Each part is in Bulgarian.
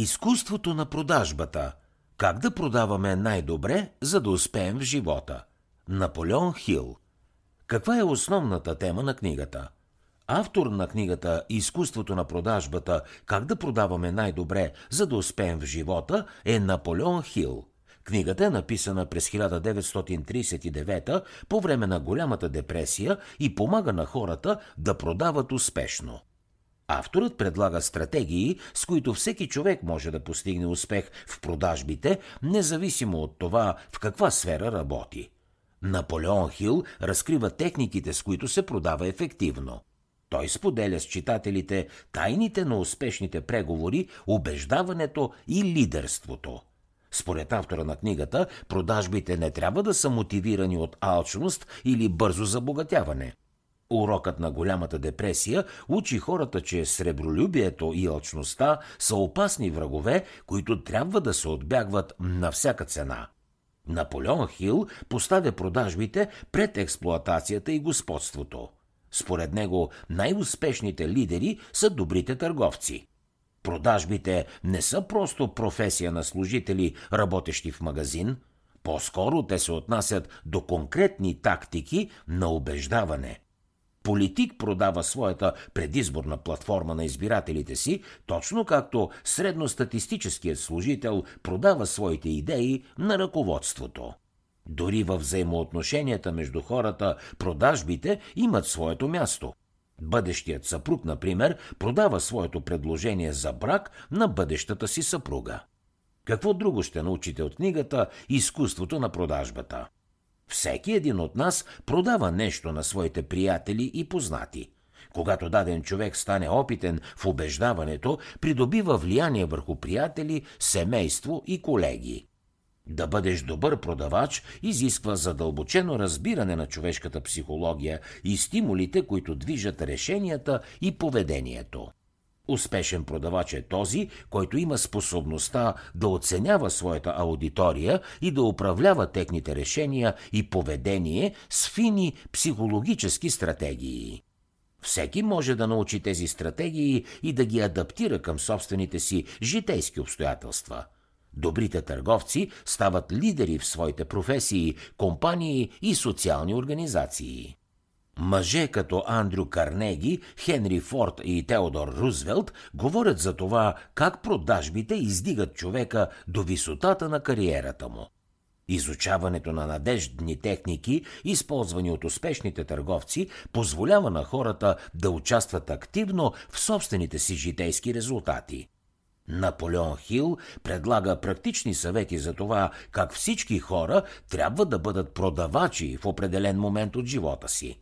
Изкуството на продажбата. Как да продаваме най-добре, за да успеем в живота. Наполеон Хил. Каква е основната тема на книгата? Автор на книгата Изкуството на продажбата Как да продаваме най-добре, за да успеем в живота е Наполеон Хил. Книгата е написана през 1939 по време на голямата депресия и помага на хората да продават успешно. Авторът предлага стратегии, с които всеки човек може да постигне успех в продажбите, независимо от това в каква сфера работи. Наполеон Хил разкрива техниките, с които се продава ефективно. Той споделя с читателите тайните на успешните преговори, убеждаването и лидерството. Според автора на книгата, продажбите не трябва да са мотивирани от алчност или бързо забогатяване – Урокът на голямата депресия учи хората, че сребролюбието и алчността са опасни врагове, които трябва да се отбягват на всяка цена. Наполеон Хил поставя продажбите пред експлоатацията и господството. Според него най-успешните лидери са добрите търговци. Продажбите не са просто професия на служители, работещи в магазин. По-скоро те се отнасят до конкретни тактики на убеждаване – Политик продава своята предизборна платформа на избирателите си, точно както средностатистическият служител продава своите идеи на ръководството. Дори във взаимоотношенията между хората, продажбите имат своето място. Бъдещият съпруг, например, продава своето предложение за брак на бъдещата си съпруга. Какво друго ще научите от книгата Изкуството на продажбата? Всеки един от нас продава нещо на своите приятели и познати. Когато даден човек стане опитен в убеждаването, придобива влияние върху приятели, семейство и колеги. Да бъдеш добър продавач изисква задълбочено разбиране на човешката психология и стимулите, които движат решенията и поведението. Успешен продавач е този, който има способността да оценява своята аудитория и да управлява техните решения и поведение с фини психологически стратегии. Всеки може да научи тези стратегии и да ги адаптира към собствените си житейски обстоятелства. Добрите търговци стават лидери в своите професии, компании и социални организации. Мъже като Андрю Карнеги, Хенри Форд и Теодор Рузвелт говорят за това как продажбите издигат човека до висотата на кариерата му. Изучаването на надеждни техники, използвани от успешните търговци, позволява на хората да участват активно в собствените си житейски резултати. Наполеон Хил предлага практични съвети за това как всички хора трябва да бъдат продавачи в определен момент от живота си.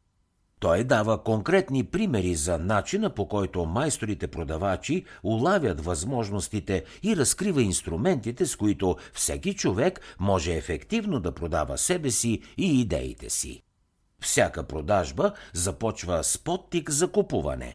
Той дава конкретни примери за начина по който майсторите продавачи улавят възможностите и разкрива инструментите, с които всеки човек може ефективно да продава себе си и идеите си. Всяка продажба започва с подтик за купуване.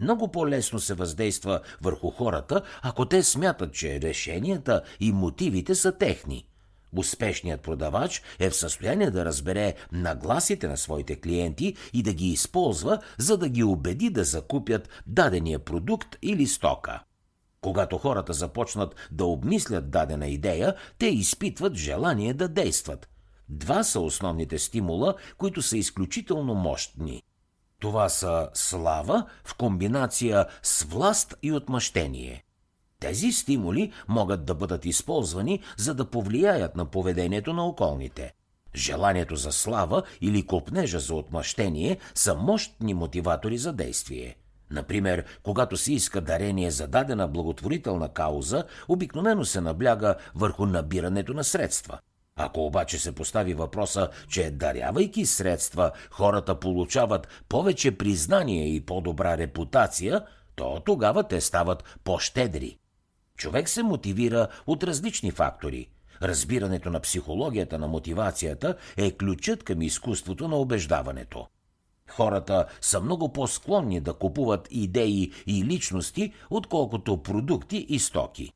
Много по-лесно се въздейства върху хората, ако те смятат, че решенията и мотивите са техни – Успешният продавач е в състояние да разбере нагласите на своите клиенти и да ги използва, за да ги убеди да закупят дадения продукт или стока. Когато хората започнат да обмислят дадена идея, те изпитват желание да действат. Два са основните стимула, които са изключително мощни. Това са слава в комбинация с власт и отмъщение – тези стимули могат да бъдат използвани, за да повлияят на поведението на околните. Желанието за слава или купнежа за отмъщение са мощни мотиватори за действие. Например, когато се иска дарение за дадена благотворителна кауза, обикновено се набляга върху набирането на средства. Ако обаче се постави въпроса, че дарявайки средства, хората получават повече признание и по-добра репутация, то тогава те стават по-щедри. Човек се мотивира от различни фактори. Разбирането на психологията на мотивацията е ключът към изкуството на убеждаването. Хората са много по-склонни да купуват идеи и личности, отколкото продукти и стоки.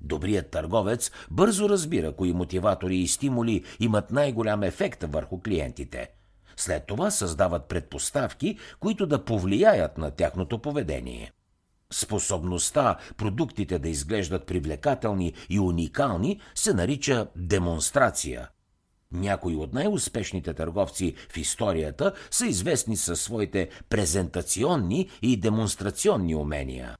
Добрият търговец бързо разбира кои мотиватори и стимули имат най-голям ефект върху клиентите. След това създават предпоставки, които да повлияят на тяхното поведение. Способността продуктите да изглеждат привлекателни и уникални се нарича демонстрация. Някои от най-успешните търговци в историята са известни със своите презентационни и демонстрационни умения.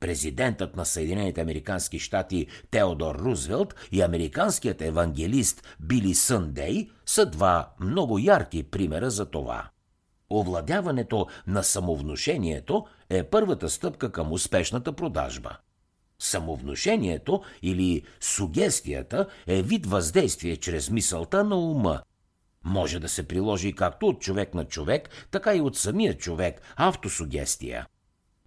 Президентът на Съединените Американски щати Теодор Рузвелт и американският евангелист Били Съндей са два много ярки примера за това. Овладяването на самовнушението е първата стъпка към успешната продажба. Самовнушението или сугестията е вид въздействие чрез мисълта на ума. Може да се приложи както от човек на човек, така и от самия човек автосугестия.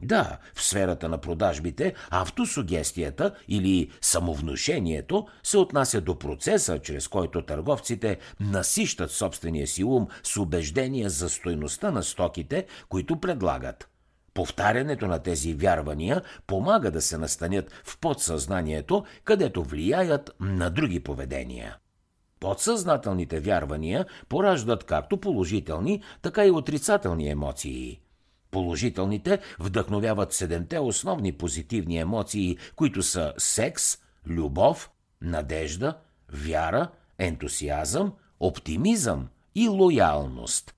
Да, в сферата на продажбите автосугестията или самовнушението се отнася до процеса, чрез който търговците насищат собствения си ум с убеждения за стойността на стоките, които предлагат. Повтарянето на тези вярвания помага да се настанят в подсъзнанието, където влияят на други поведения. Подсъзнателните вярвания пораждат както положителни, така и отрицателни емоции – Положителните вдъхновяват седемте основни позитивни емоции, които са секс, любов, надежда, вяра, ентусиазъм, оптимизъм и лоялност.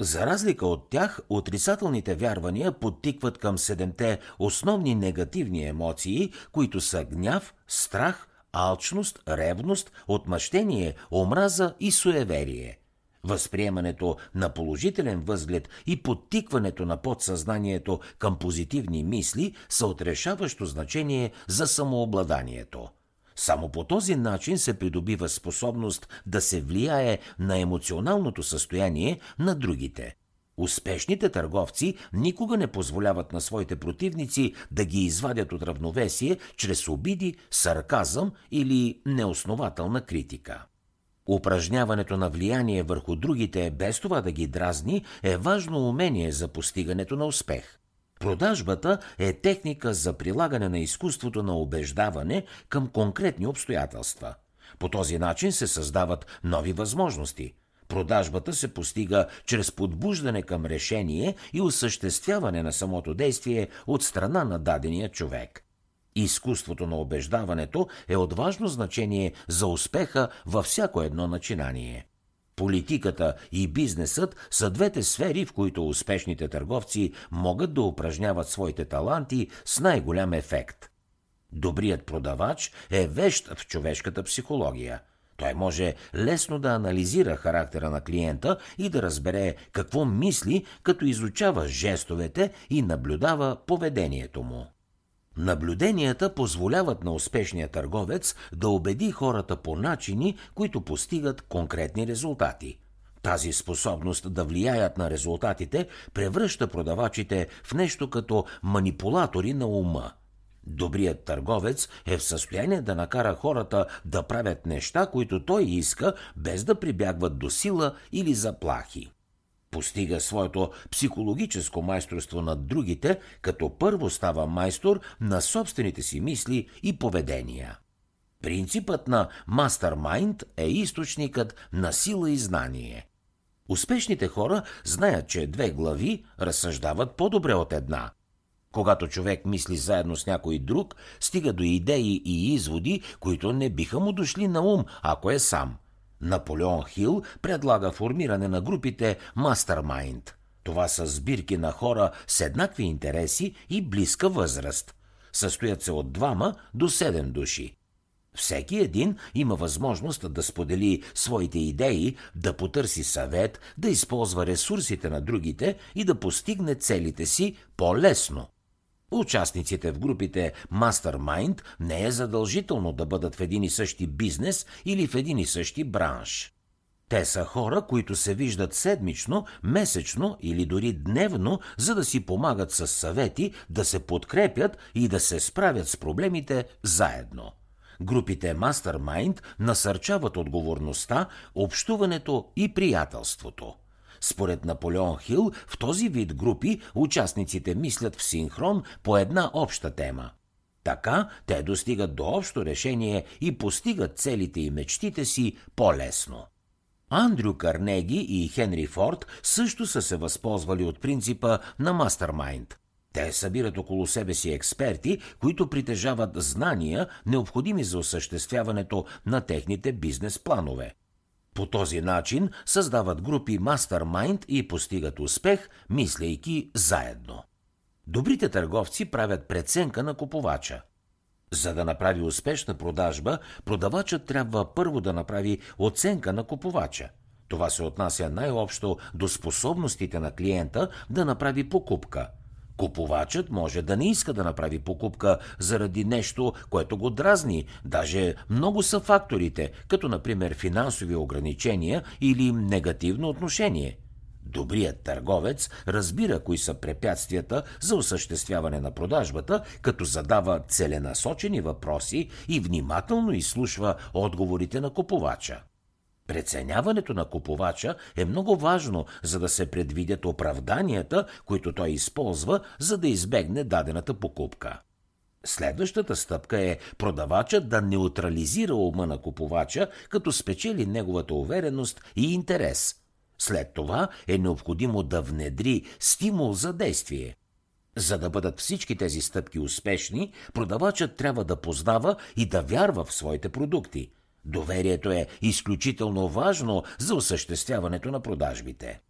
За разлика от тях, отрицателните вярвания подтикват към седемте основни негативни емоции, които са гняв, страх, алчност, ревност, отмъщение, омраза и суеверие. Възприемането на положителен възглед и подтикването на подсъзнанието към позитивни мисли са отрешаващо значение за самообладанието. Само по този начин се придобива способност да се влияе на емоционалното състояние на другите. Успешните търговци никога не позволяват на своите противници да ги извадят от равновесие чрез обиди, сарказъм или неоснователна критика. Упражняването на влияние върху другите, без това да ги дразни, е важно умение за постигането на успех. Продажбата е техника за прилагане на изкуството на убеждаване към конкретни обстоятелства. По този начин се създават нови възможности. Продажбата се постига чрез подбуждане към решение и осъществяване на самото действие от страна на дадения човек. Изкуството на убеждаването е от важно значение за успеха във всяко едно начинание. Политиката и бизнесът са двете сфери, в които успешните търговци могат да упражняват своите таланти с най-голям ефект. Добрият продавач е вещ в човешката психология. Той може лесно да анализира характера на клиента и да разбере какво мисли, като изучава жестовете и наблюдава поведението му. Наблюденията позволяват на успешния търговец да убеди хората по начини, които постигат конкретни резултати. Тази способност да влияят на резултатите превръща продавачите в нещо като манипулатори на ума. Добрият търговец е в състояние да накара хората да правят неща, които той иска, без да прибягват до сила или заплахи. Постига своето психологическо майсторство над другите, като първо става майстор на собствените си мисли и поведения. Принципът на мастермайнд е източникът на сила и знание. Успешните хора знаят, че две глави разсъждават по-добре от една. Когато човек мисли заедно с някой друг, стига до идеи и изводи, които не биха му дошли на ум, ако е сам – Наполеон Хил предлага формиране на групите Mastermind. Това са сбирки на хора с еднакви интереси и близка възраст. Състоят се от двама до седем души. Всеки един има възможност да сподели своите идеи, да потърси съвет, да използва ресурсите на другите и да постигне целите си по-лесно. Участниците в групите Mastermind не е задължително да бъдат в един и същи бизнес или в един и същи бранш. Те са хора, които се виждат седмично, месечно или дори дневно, за да си помагат с съвети, да се подкрепят и да се справят с проблемите заедно. Групите Mastermind насърчават отговорността, общуването и приятелството. Според Наполеон Хил, в този вид групи участниците мислят в синхрон по една обща тема. Така те достигат до общо решение и постигат целите и мечтите си по-лесно. Андрю Карнеги и Хенри Форд също са се възползвали от принципа на Мастермайнд. Те събират около себе си експерти, които притежават знания, необходими за осъществяването на техните бизнес планове. По този начин създават групи мастермайнд и постигат успех, мислейки заедно. Добрите търговци правят преценка на купувача. За да направи успешна продажба, продавачът трябва първо да направи оценка на купувача. Това се отнася най-общо до способностите на клиента да направи покупка – Купувачът може да не иска да направи покупка заради нещо, което го дразни. Даже много са факторите, като например финансови ограничения или негативно отношение. Добрият търговец разбира кои са препятствията за осъществяване на продажбата, като задава целенасочени въпроси и внимателно изслушва отговорите на купувача. Преценяването на купувача е много важно, за да се предвидят оправданията, които той използва, за да избегне дадената покупка. Следващата стъпка е продавачът да неутрализира ума на купувача, като спечели неговата увереност и интерес. След това е необходимо да внедри стимул за действие. За да бъдат всички тези стъпки успешни, продавачът трябва да познава и да вярва в своите продукти – Доверието е изключително важно за осъществяването на продажбите.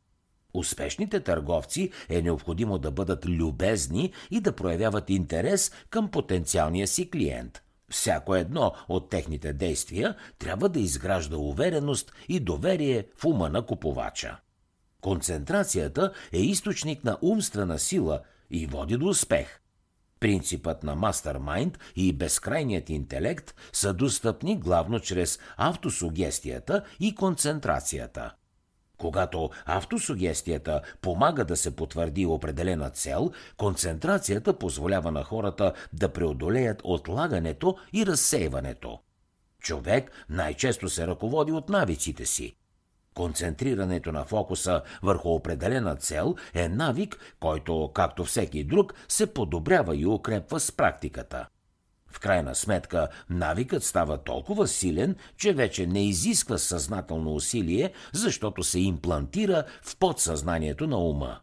Успешните търговци е необходимо да бъдат любезни и да проявяват интерес към потенциалния си клиент. Всяко едно от техните действия трябва да изгражда увереност и доверие в ума на купувача. Концентрацията е източник на умствена сила и води до успех. Принципът на мастермайнд и безкрайният интелект са достъпни главно чрез автосугестията и концентрацията. Когато автосугестията помага да се потвърди определена цел, концентрацията позволява на хората да преодолеят отлагането и разсейването. Човек най-често се ръководи от навиците си. Концентрирането на фокуса върху определена цел е навик, който, както всеки друг, се подобрява и укрепва с практиката. В крайна сметка, навикът става толкова силен, че вече не изисква съзнателно усилие, защото се имплантира в подсъзнанието на ума.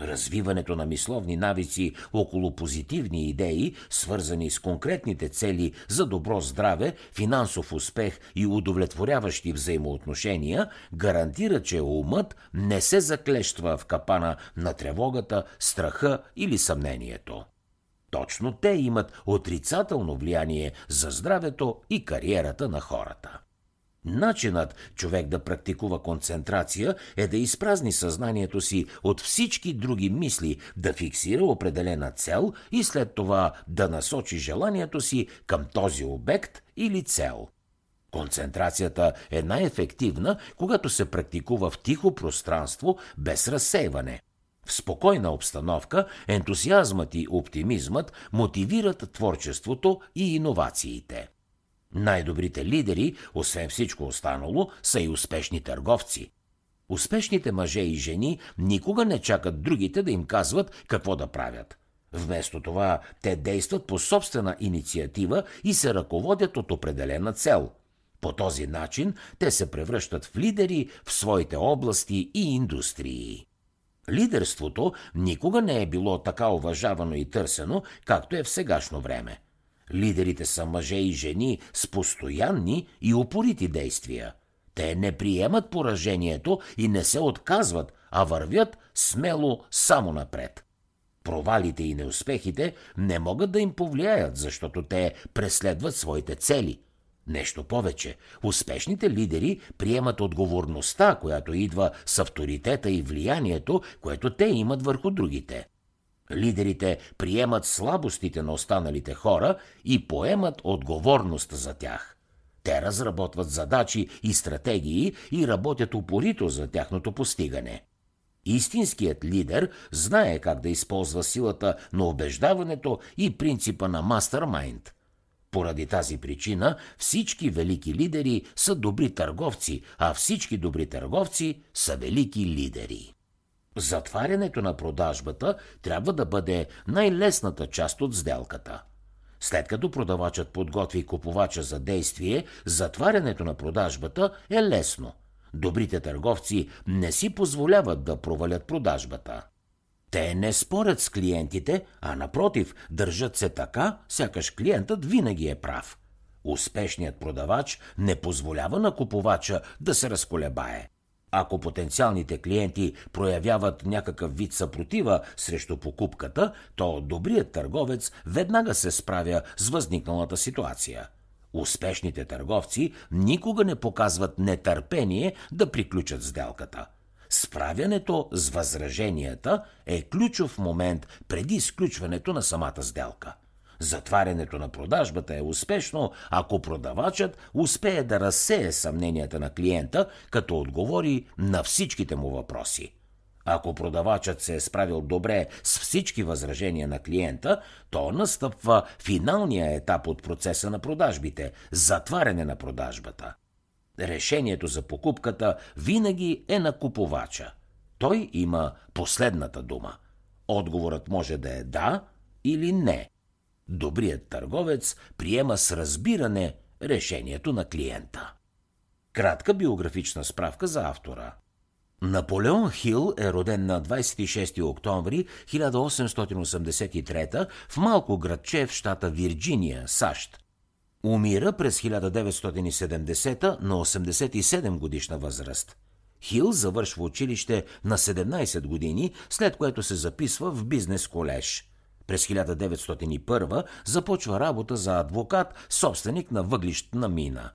Развиването на мисловни навици около позитивни идеи, свързани с конкретните цели за добро здраве, финансов успех и удовлетворяващи взаимоотношения, гарантира, че умът не се заклещва в капана на тревогата, страха или съмнението. Точно те имат отрицателно влияние за здравето и кариерата на хората. Начинът човек да практикува концентрация е да изпразни съзнанието си от всички други мисли, да фиксира определена цел и след това да насочи желанието си към този обект или цел. Концентрацията е най-ефективна, когато се практикува в тихо пространство без разсейване. В спокойна обстановка ентусиазмът и оптимизмът мотивират творчеството и иновациите. Най-добрите лидери, освен всичко останало, са и успешни търговци. Успешните мъже и жени никога не чакат другите да им казват какво да правят. Вместо това, те действат по собствена инициатива и се ръководят от определена цел. По този начин те се превръщат в лидери в своите области и индустрии. Лидерството никога не е било така уважавано и търсено, както е в сегашно време. Лидерите са мъже и жени с постоянни и упорити действия. Те не приемат поражението и не се отказват, а вървят смело само напред. Провалите и неуспехите не могат да им повлияят, защото те преследват своите цели. Нещо повече, успешните лидери приемат отговорността, която идва с авторитета и влиянието, което те имат върху другите. Лидерите приемат слабостите на останалите хора и поемат отговорност за тях. Те разработват задачи и стратегии и работят упорито за тяхното постигане. Истинският лидер знае как да използва силата на убеждаването и принципа на мастермайнд. Поради тази причина всички велики лидери са добри търговци, а всички добри търговци са велики лидери. Затварянето на продажбата трябва да бъде най-лесната част от сделката. След като продавачът подготви купувача за действие, затварянето на продажбата е лесно. Добрите търговци не си позволяват да провалят продажбата. Те не спорят с клиентите, а напротив, държат се така, сякаш клиентът винаги е прав. Успешният продавач не позволява на купувача да се разколебае. Ако потенциалните клиенти проявяват някакъв вид съпротива срещу покупката, то добрият търговец веднага се справя с възникналата ситуация. Успешните търговци никога не показват нетърпение да приключат сделката. Справянето с възраженията е ключов момент преди изключването на самата сделка. Затварянето на продажбата е успешно, ако продавачът успее да разсее съмненията на клиента, като отговори на всичките му въпроси. Ако продавачът се е справил добре с всички възражения на клиента, то настъпва финалния етап от процеса на продажбите – затваряне на продажбата. Решението за покупката винаги е на купувача. Той има последната дума. Отговорът може да е да или не. Добрият търговец приема с разбиране решението на клиента. Кратка биографична справка за автора. Наполеон Хил е роден на 26 октомври 1883 в малко градче в щата Вирджиния, САЩ. Умира през 1970 на 87 годишна възраст. Хил завършва училище на 17 години, след което се записва в бизнес колеж – през 1901 започва работа за адвокат, собственик на въглищна мина.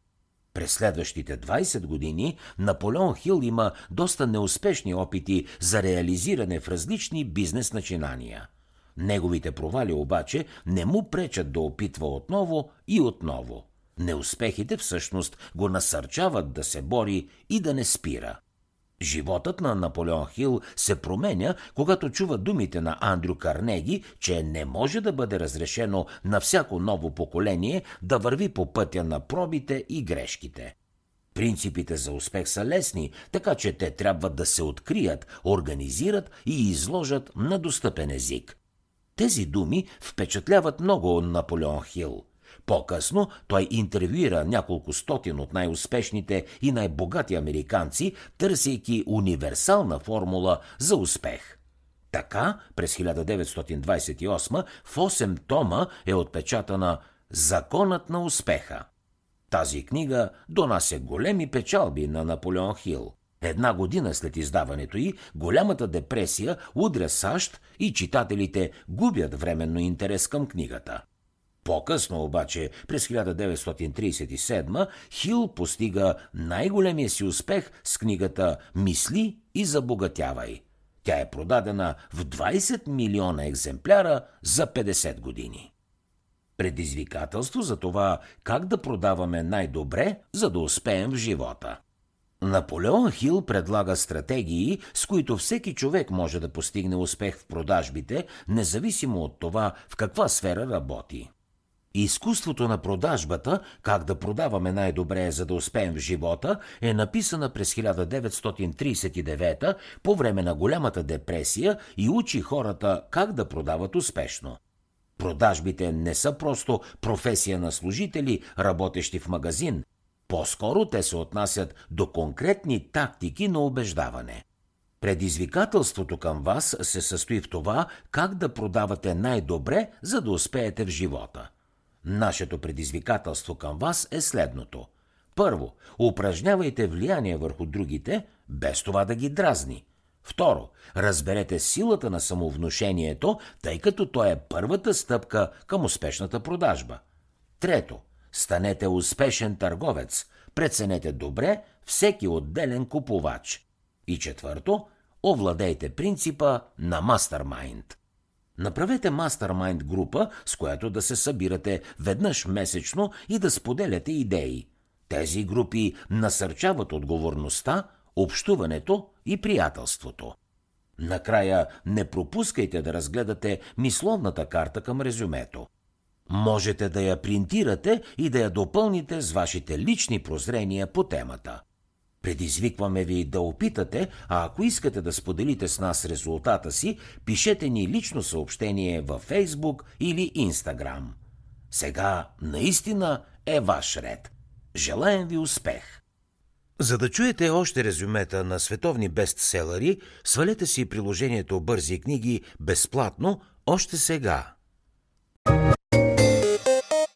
През следващите 20 години Наполеон Хил има доста неуспешни опити за реализиране в различни бизнес начинания. Неговите провали обаче не му пречат да опитва отново и отново. Неуспехите всъщност го насърчават да се бори и да не спира. Животът на Наполеон Хил се променя, когато чува думите на Андрю Карнеги, че не може да бъде разрешено на всяко ново поколение да върви по пътя на пробите и грешките. Принципите за успех са лесни, така че те трябва да се открият, организират и изложат на достъпен език. Тези думи впечатляват много Наполеон Хил – по-късно той интервюира няколко стотин от най-успешните и най-богати американци, търсейки универсална формула за успех. Така, през 1928 в 8 тома е отпечатана Законът на успеха. Тази книга донася големи печалби на Наполеон Хил. Една година след издаването й, голямата депресия удря САЩ и читателите губят временно интерес към книгата. По-късно обаче, през 1937, Хил постига най-големия си успех с книгата «Мисли и забогатявай». Тя е продадена в 20 милиона екземпляра за 50 години. Предизвикателство за това как да продаваме най-добре, за да успеем в живота. Наполеон Хил предлага стратегии, с които всеки човек може да постигне успех в продажбите, независимо от това в каква сфера работи. Изкуството на продажбата, как да продаваме най-добре, за да успеем в живота, е написана през 1939 по време на голямата депресия и учи хората как да продават успешно. Продажбите не са просто професия на служители, работещи в магазин. По-скоро те се отнасят до конкретни тактики на убеждаване. Предизвикателството към вас се състои в това как да продавате най-добре, за да успеете в живота – Нашето предизвикателство към вас е следното. Първо, упражнявайте влияние върху другите, без това да ги дразни. Второ, разберете силата на самовнушението, тъй като то е първата стъпка към успешната продажба. Трето, станете успешен търговец, преценете добре всеки отделен купувач. И четвърто, овладейте принципа на мастермайнд. Направете мастермайнд група, с която да се събирате веднъж месечно и да споделяте идеи. Тези групи насърчават отговорността, общуването и приятелството. Накрая не пропускайте да разгледате мисловната карта към резюмето. Можете да я принтирате и да я допълните с вашите лични прозрения по темата. Предизвикваме ви да опитате, а ако искате да споделите с нас резултата си, пишете ни лично съобщение във Facebook или Instagram. Сега наистина е ваш ред. Желаем ви успех! За да чуете още резюмета на световни бестселери, свалете си приложението Бързи книги безплатно още сега.